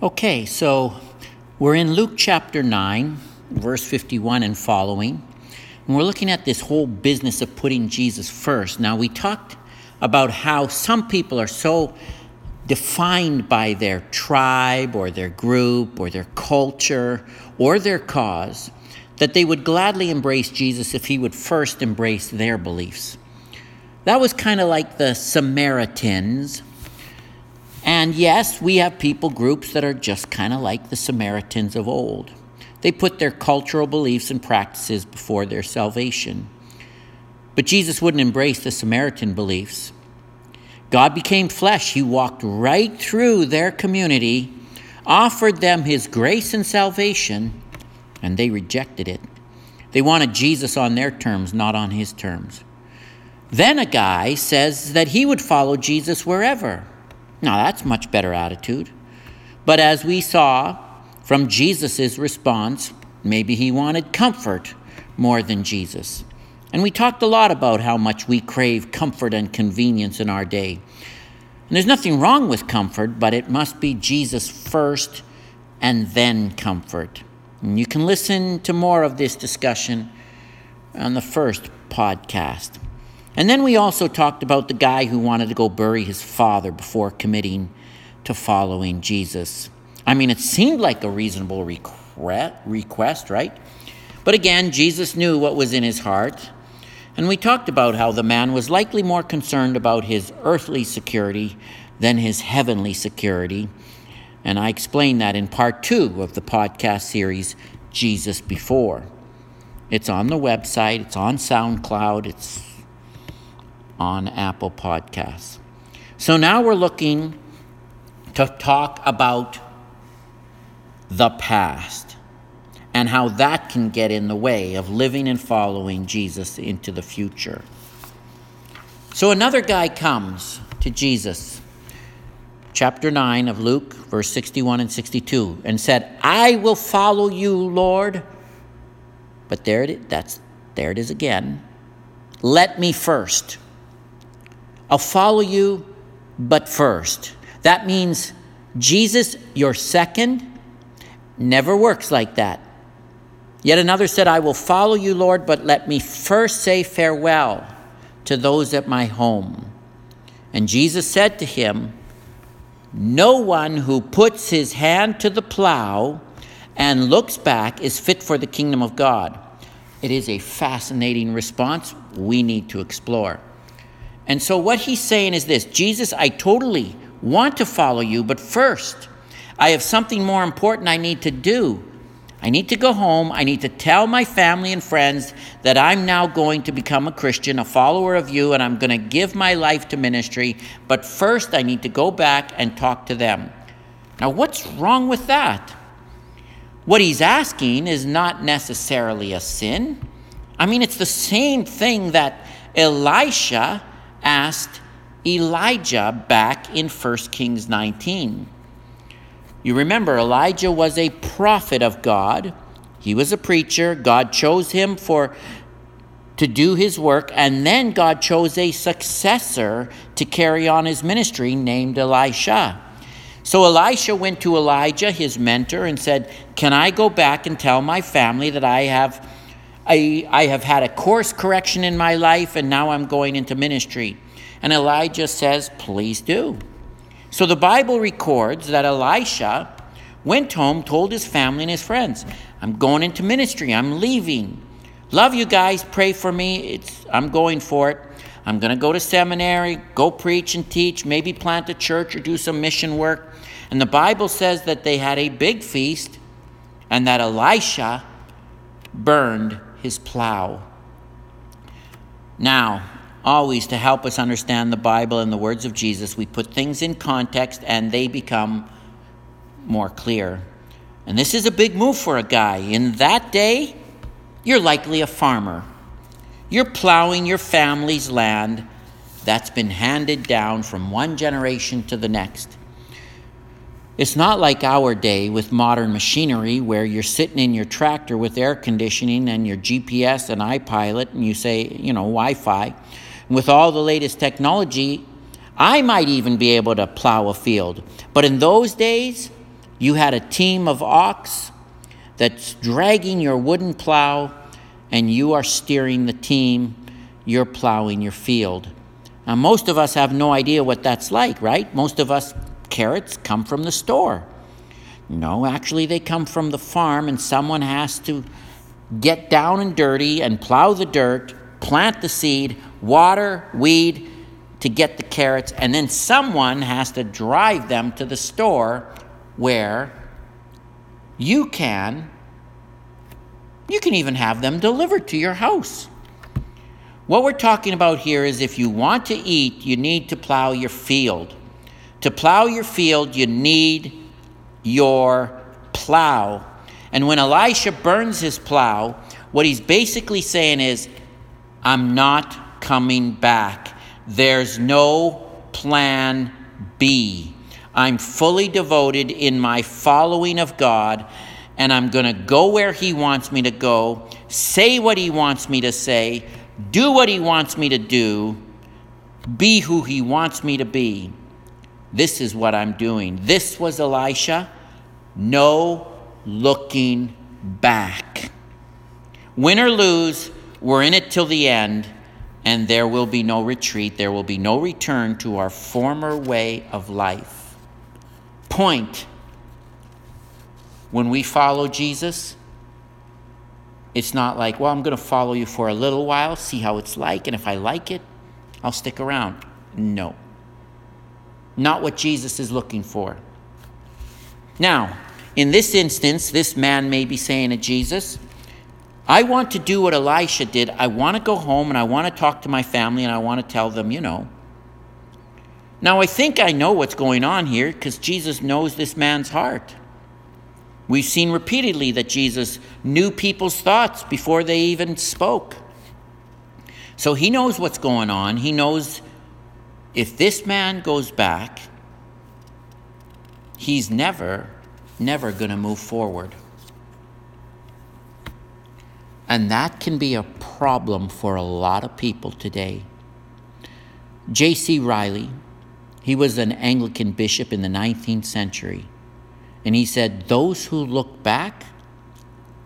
Okay, so we're in Luke chapter 9, verse 51 and following. And we're looking at this whole business of putting Jesus first. Now, we talked about how some people are so defined by their tribe or their group or their culture or their cause that they would gladly embrace Jesus if he would first embrace their beliefs. That was kind of like the Samaritans and yes, we have people groups that are just kind of like the Samaritans of old. They put their cultural beliefs and practices before their salvation. But Jesus wouldn't embrace the Samaritan beliefs. God became flesh. He walked right through their community, offered them his grace and salvation, and they rejected it. They wanted Jesus on their terms, not on his terms. Then a guy says that he would follow Jesus wherever. Now, that's much better attitude. But as we saw from Jesus' response, maybe he wanted comfort more than Jesus. And we talked a lot about how much we crave comfort and convenience in our day. And there's nothing wrong with comfort, but it must be Jesus first and then comfort. And you can listen to more of this discussion on the first podcast. And then we also talked about the guy who wanted to go bury his father before committing to following Jesus. I mean, it seemed like a reasonable request, right? But again, Jesus knew what was in his heart. And we talked about how the man was likely more concerned about his earthly security than his heavenly security. And I explained that in part two of the podcast series, Jesus Before. It's on the website, it's on SoundCloud, it's on Apple Podcasts. So now we're looking to talk about the past and how that can get in the way of living and following Jesus into the future. So another guy comes to Jesus, chapter 9 of Luke, verse 61 and 62, and said, I will follow you, Lord. But there it is, that's, there it is again. Let me first. I'll follow you, but first. That means Jesus, your second, never works like that. Yet another said, I will follow you, Lord, but let me first say farewell to those at my home. And Jesus said to him, No one who puts his hand to the plow and looks back is fit for the kingdom of God. It is a fascinating response we need to explore. And so, what he's saying is this Jesus, I totally want to follow you, but first, I have something more important I need to do. I need to go home. I need to tell my family and friends that I'm now going to become a Christian, a follower of you, and I'm going to give my life to ministry. But first, I need to go back and talk to them. Now, what's wrong with that? What he's asking is not necessarily a sin. I mean, it's the same thing that Elisha asked Elijah back in 1 Kings 19. You remember, Elijah was a prophet of God. He was a preacher. God chose him for to do his work, and then God chose a successor to carry on his ministry named Elisha. So Elisha went to Elijah, his mentor, and said, Can I go back and tell my family that I have I, I have had a course correction in my life and now I'm going into ministry. And Elijah says, Please do. So the Bible records that Elisha went home, told his family and his friends, I'm going into ministry, I'm leaving. Love you guys, pray for me. It's, I'm going for it. I'm going to go to seminary, go preach and teach, maybe plant a church or do some mission work. And the Bible says that they had a big feast and that Elisha burned his plow. Now, always to help us understand the Bible and the words of Jesus, we put things in context and they become more clear. And this is a big move for a guy. In that day, you're likely a farmer. You're plowing your family's land that's been handed down from one generation to the next. It's not like our day with modern machinery where you're sitting in your tractor with air conditioning and your GPS and iPilot and you say, you know, Wi Fi. With all the latest technology, I might even be able to plow a field. But in those days, You had a team of ox that's dragging your wooden plow, and you are steering the team, you're plowing your field. Now, most of us have no idea what that's like, right? Most of us, carrots come from the store. No, actually, they come from the farm, and someone has to get down and dirty and plow the dirt, plant the seed, water, weed to get the carrots, and then someone has to drive them to the store where you can you can even have them delivered to your house. What we're talking about here is if you want to eat, you need to plow your field. To plow your field, you need your plow. And when Elisha burns his plow, what he's basically saying is, I'm not coming back. There's no plan B. I'm fully devoted in my following of God, and I'm going to go where He wants me to go, say what He wants me to say, do what He wants me to do, be who He wants me to be. This is what I'm doing. This was Elisha. No looking back. Win or lose, we're in it till the end, and there will be no retreat. There will be no return to our former way of life. Point when we follow Jesus, it's not like, well, I'm going to follow you for a little while, see how it's like, and if I like it, I'll stick around. No. Not what Jesus is looking for. Now, in this instance, this man may be saying to Jesus, I want to do what Elisha did. I want to go home and I want to talk to my family and I want to tell them, you know. Now, I think I know what's going on here because Jesus knows this man's heart. We've seen repeatedly that Jesus knew people's thoughts before they even spoke. So he knows what's going on. He knows if this man goes back, he's never never going to move forward. And that can be a problem for a lot of people today. J.C. Ryle, he was an Anglican bishop in the 19th century, and he said, Those who look back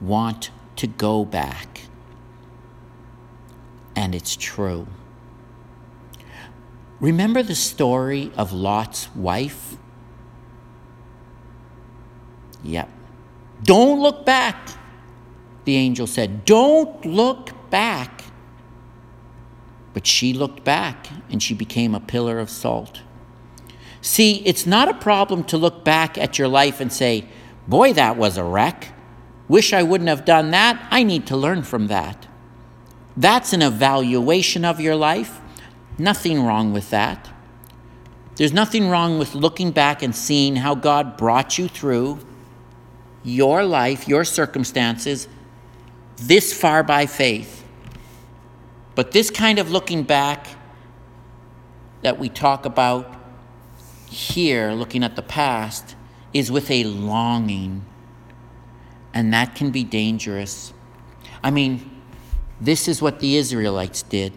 want to go back. And it's true. Remember the story of Lot's wife? Yep. Don't look back, the angel said. Don't look back. But she looked back and she became a pillar of salt. See, it's not a problem to look back at your life and say, Boy, that was a wreck. Wish I wouldn't have done that. I need to learn from that. That's an evaluation of your life. Nothing wrong with that. There's nothing wrong with looking back and seeing how God brought you through your life, your circumstances, this far by faith. But this kind of looking back that we talk about here, looking at the past, is with a longing. And that can be dangerous. I mean, this is what the Israelites did.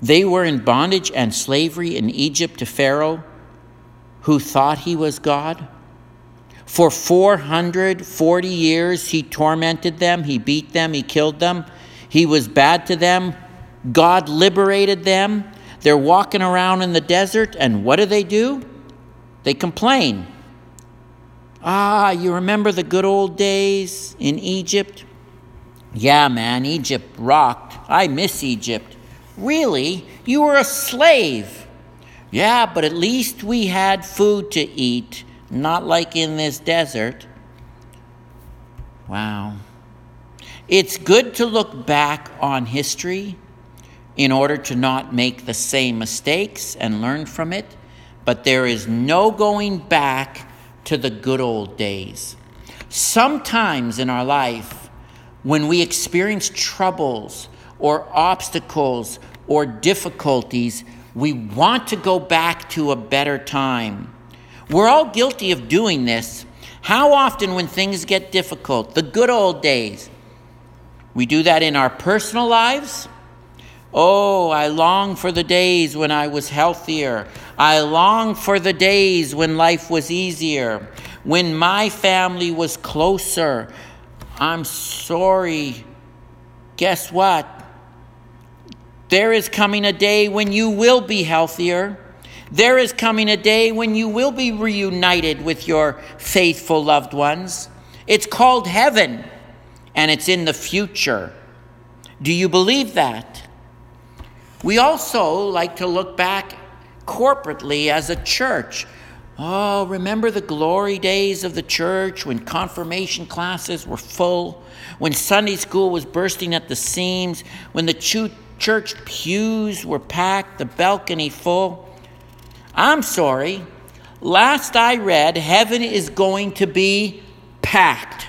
They were in bondage and slavery in Egypt to Pharaoh, who thought he was God. For 440 years, he tormented them, he beat them, he killed them. He was bad to them. God liberated them. They're walking around in the desert, and what do they do? They complain. Ah, you remember the good old days in Egypt? Yeah, man, Egypt rocked. I miss Egypt. Really? You were a slave. Yeah, but at least we had food to eat not like in this desert. Wow. It's good to look back on history in order to not make the same mistakes and learn from it, but there is no going back to the good old days. Sometimes in our life, when we experience troubles or obstacles or difficulties, we want to go back to a better time. We're all guilty of doing this. How often, when things get difficult, the good old days, we do that in our personal lives. Oh, I long for the days when I was healthier. I long for the days when life was easier. when my family was closer. I'm sorry. Guess what? There is coming a day when you will be healthier. There is coming a day when you will be reunited with your faithful loved ones. It's called heaven, and it's in the future. Do you believe that? We also like to look back corporately as a church. Oh, remember the glory days of the church when confirmation classes were full, when Sunday school was bursting at the seams, when the church pews were packed, the balcony full. I'm sorry. Last I read, heaven is going to be packed,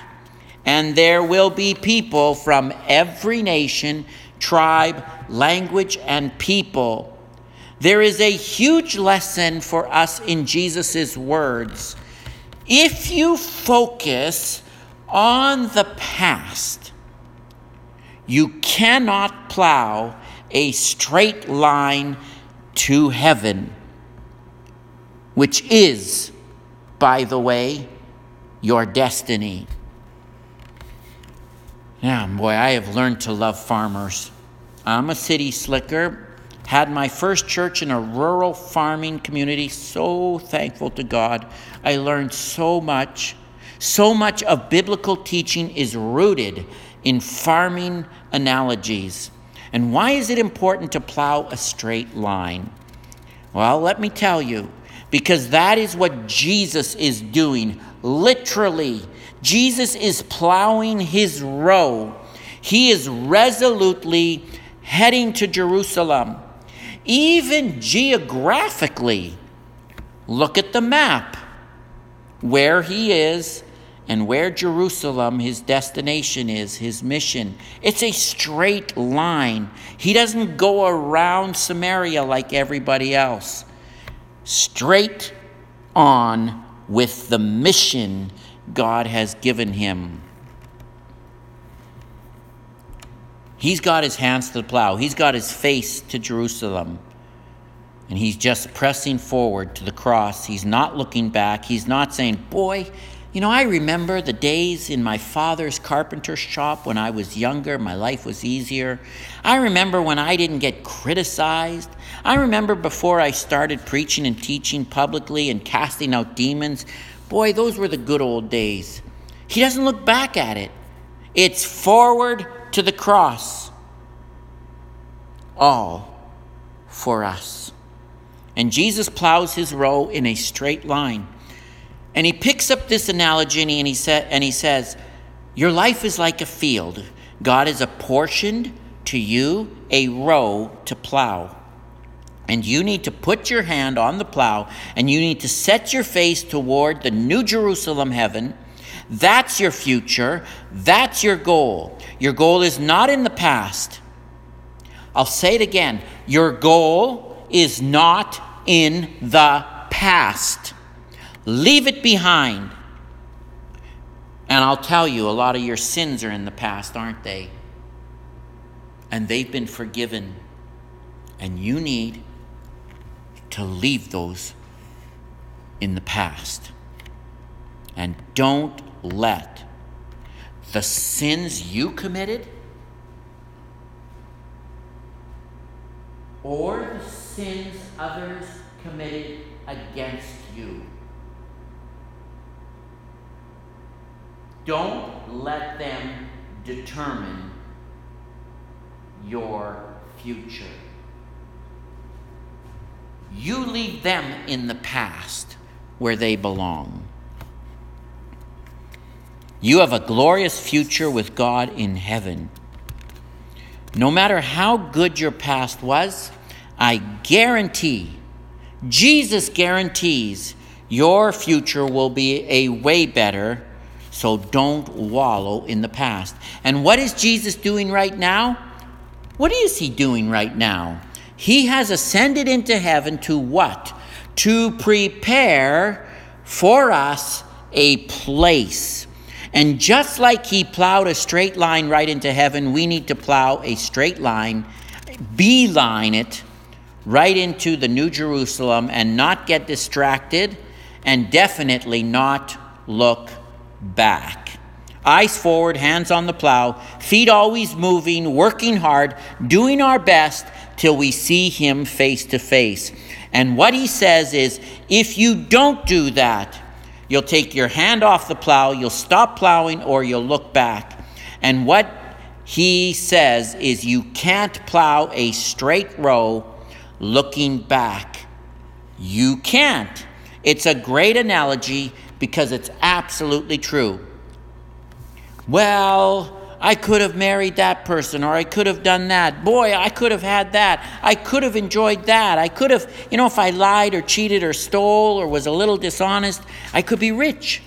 and there will be people from every nation, tribe, language, and people. There is a huge lesson for us in Jesus' words. If you focus on the past, you cannot plow a straight line to heaven, which is, by the way, your destiny. Yeah, boy, I have learned to love farmers. I'm a city slicker, had my first church in a rural farming community. So thankful to God. I learned so much. So much of biblical teaching is rooted in farming analogies. And why is it important to plow a straight line? Well, let me tell you, because that is what Jesus is doing. Literally, Jesus is plowing his row. He is resolutely heading to Jerusalem. Even geographically, look at the map where he is and where Jerusalem, his destination is, his mission. It's a straight line. He doesn't go around Samaria like everybody else. Straight on with the mission God has given him. He's got his hands to the plow, he's got his face to Jerusalem. And he's just pressing forward to the cross. He's not looking back. He's not saying, Boy, you know, I remember the days in my father's carpenter shop when I was younger, my life was easier. I remember when I didn't get criticized. I remember before I started preaching and teaching publicly and casting out demons. Boy, those were the good old days. He doesn't look back at it, it's forward to the cross. All for us. And Jesus plows his row in a straight line. And he picks up this analogy and he, sa- and he says, Your life is like a field. God has apportioned to you a row to plow. And you need to put your hand on the plow and you need to set your face toward the New Jerusalem heaven. That's your future. That's your goal. Your goal is not in the past. I'll say it again. Your goal is not in the past. Leave it behind. And I'll tell you, a lot of your sins are in the past, aren't they? And they've been forgiven. And you need to leave those in the past. And don't let the sins you committed or the sins others committed against you Don't let them determine your future. You leave them in the past where they belong. You have a glorious future with God in heaven. No matter how good your past was, I guarantee, Jesus guarantees, your future will be a way better so don't wallow in the past. And what is Jesus doing right now? What is he doing right now? He has ascended into heaven to what? To prepare for us a place. And just like he plowed a straight line right into heaven, we need to plow a straight line, beeline it right into the New Jerusalem and not get distracted and definitely not look back. Eyes forward, hands on the plow, feet always moving, working hard, doing our best till we see him face to face. And what he says is if you don't do that, you'll take your hand off the plow, you'll stop plowing, or you'll look back. And what he says is you can't plow a straight row looking back. You can't. It's a great analogy because it's absolutely true. Well, I could have married that person or I could have done that. Boy, I could have had that. I could have enjoyed that. I could have, you know, if I lied or cheated or stole or was a little dishonest, I could be rich.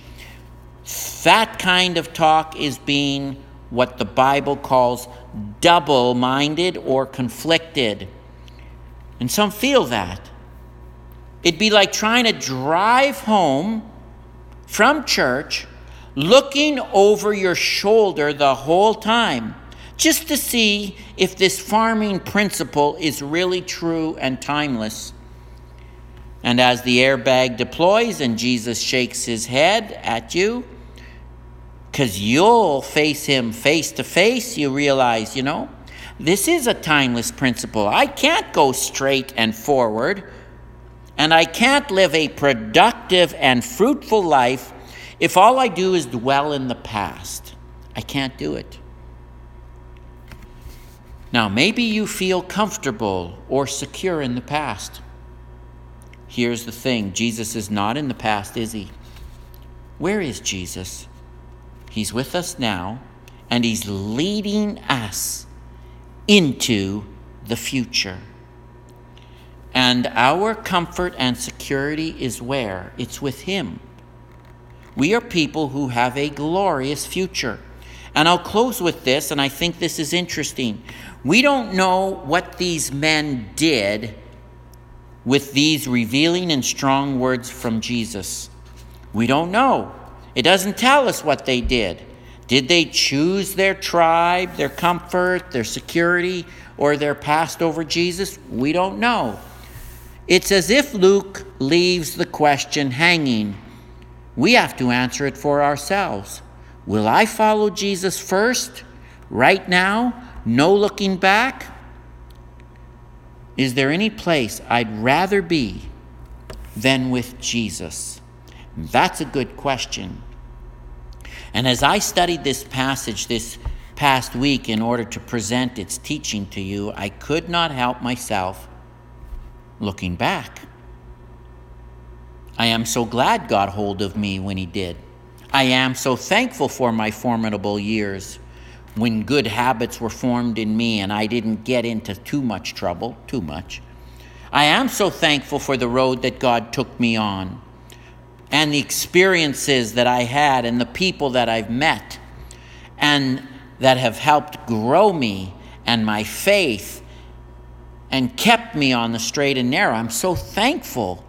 That kind of talk is being what the Bible calls double minded or conflicted. And some feel that. It'd be like trying to drive home from church looking over your shoulder the whole time just to see if this farming principle is really true and timeless. And as the airbag deploys and Jesus shakes his head at you, because you'll face him face to face, you realize, you know, this is a timeless principle. I can't go straight and forward, and I can't live a productive and fruitful life if all I do is dwell in the past, I can't do it. Now, maybe you feel comfortable or secure in the past. Here's the thing Jesus is not in the past, is he? Where is Jesus? He's with us now, and he's leading us into the future. And our comfort and security is where? It's with him. We are people who have a glorious future. And I'll close with this, and I think this is interesting. We don't know what these men did with these revealing and strong words from Jesus. We don't know. It doesn't tell us what they did. Did they choose their tribe, their comfort, their security, or their passed over Jesus? We don't know. It's as if Luke leaves the question hanging we have to answer it for ourselves. Will I follow Jesus first, right now, no looking back? Is there any place I'd rather be than with Jesus? That's a good question. And as I studied this passage this past week in order to present its teaching to you, I could not help myself looking back. I am so glad God hold of me when he did. I am so thankful for my formidable years when good habits were formed in me and I didn't get into too much trouble, too much. I am so thankful for the road that God took me on and the experiences that I had and the people that I've met and that have helped grow me and my faith and kept me on the straight and narrow. I'm so thankful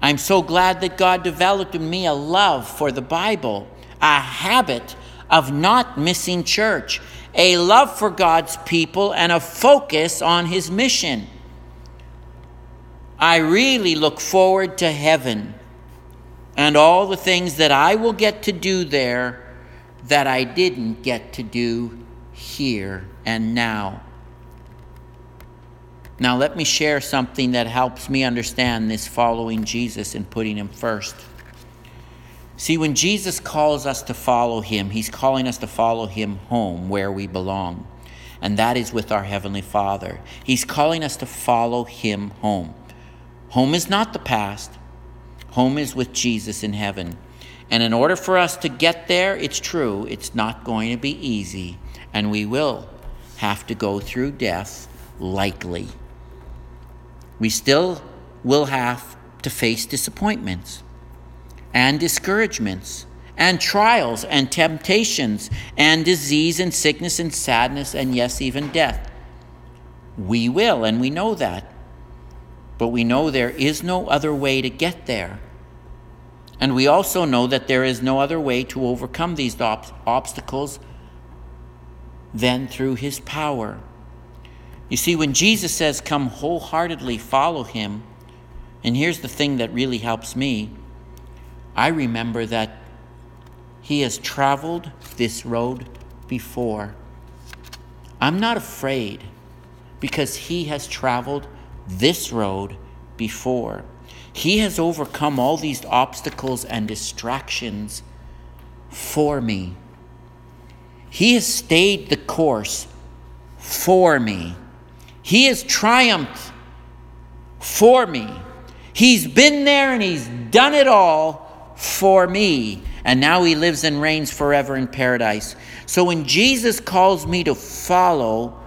I'm so glad that God developed in me a love for the Bible, a habit of not missing church, a love for God's people, and a focus on His mission. I really look forward to heaven and all the things that I will get to do there that I didn't get to do here and now. Now, let me share something that helps me understand this following Jesus and putting him first. See, when Jesus calls us to follow him, he's calling us to follow him home where we belong, and that is with our Heavenly Father. He's calling us to follow him home. Home is not the past, home is with Jesus in heaven. And in order for us to get there, it's true, it's not going to be easy, and we will have to go through death likely we still will have to face disappointments and discouragements and trials and temptations and disease and sickness and sadness and, yes, even death. We will, and we know that. But we know there is no other way to get there. And we also know that there is no other way to overcome these ob- obstacles than through His power. You see, when Jesus says, Come wholeheartedly follow him, and here's the thing that really helps me I remember that He has traveled this road before. I'm not afraid because He has traveled this road before. He has overcome all these obstacles and distractions for me. He has stayed the course for me. He has triumphed for me. He's been there and he's done it all for me. And now he lives and reigns forever in paradise. So when Jesus calls me to follow,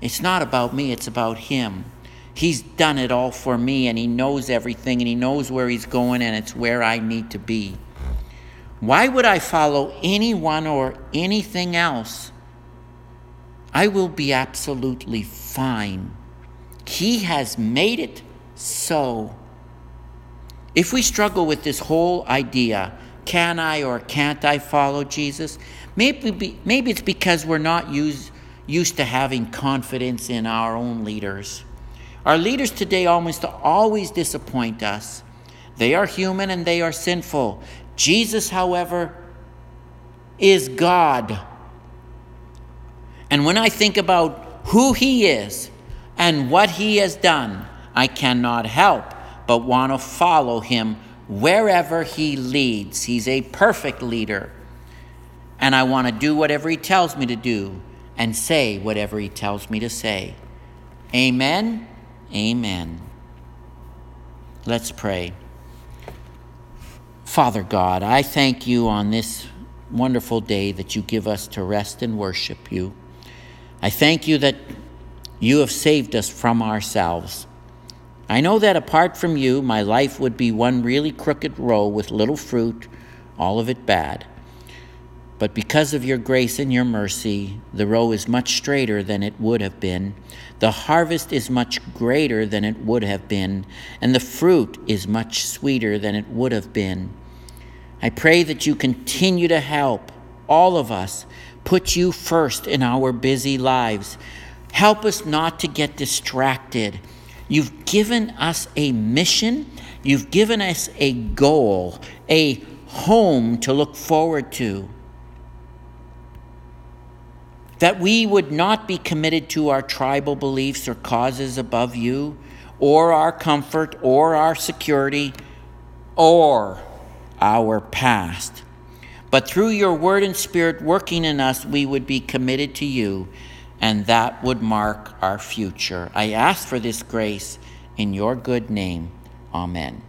it's not about me, it's about him. He's done it all for me and he knows everything and he knows where he's going and it's where I need to be. Why would I follow anyone or anything else? I will be absolutely fine. He has made it so. If we struggle with this whole idea, can I or can't I follow Jesus? Maybe, maybe it's because we're not used, used to having confidence in our own leaders. Our leaders today almost always disappoint us. They are human and they are sinful. Jesus, however, is God. And when I think about who he is and what he has done, I cannot help but want to follow him wherever he leads. He's a perfect leader. And I want to do whatever he tells me to do and say whatever he tells me to say. Amen. Amen. Let's pray. Father God, I thank you on this wonderful day that you give us to rest and worship you. I thank you that you have saved us from ourselves. I know that apart from you, my life would be one really crooked row with little fruit, all of it bad. But because of your grace and your mercy, the row is much straighter than it would have been. The harvest is much greater than it would have been, and the fruit is much sweeter than it would have been. I pray that you continue to help all of us put you first in our busy lives. Help us not to get distracted. You've given us a mission, you've given us a goal, a home to look forward to. That we would not be committed to our tribal beliefs or causes above you, or our comfort, or our security, or our past. But through your word and spirit working in us, we would be committed to you, and that would mark our future. I ask for this grace in your good name. Amen.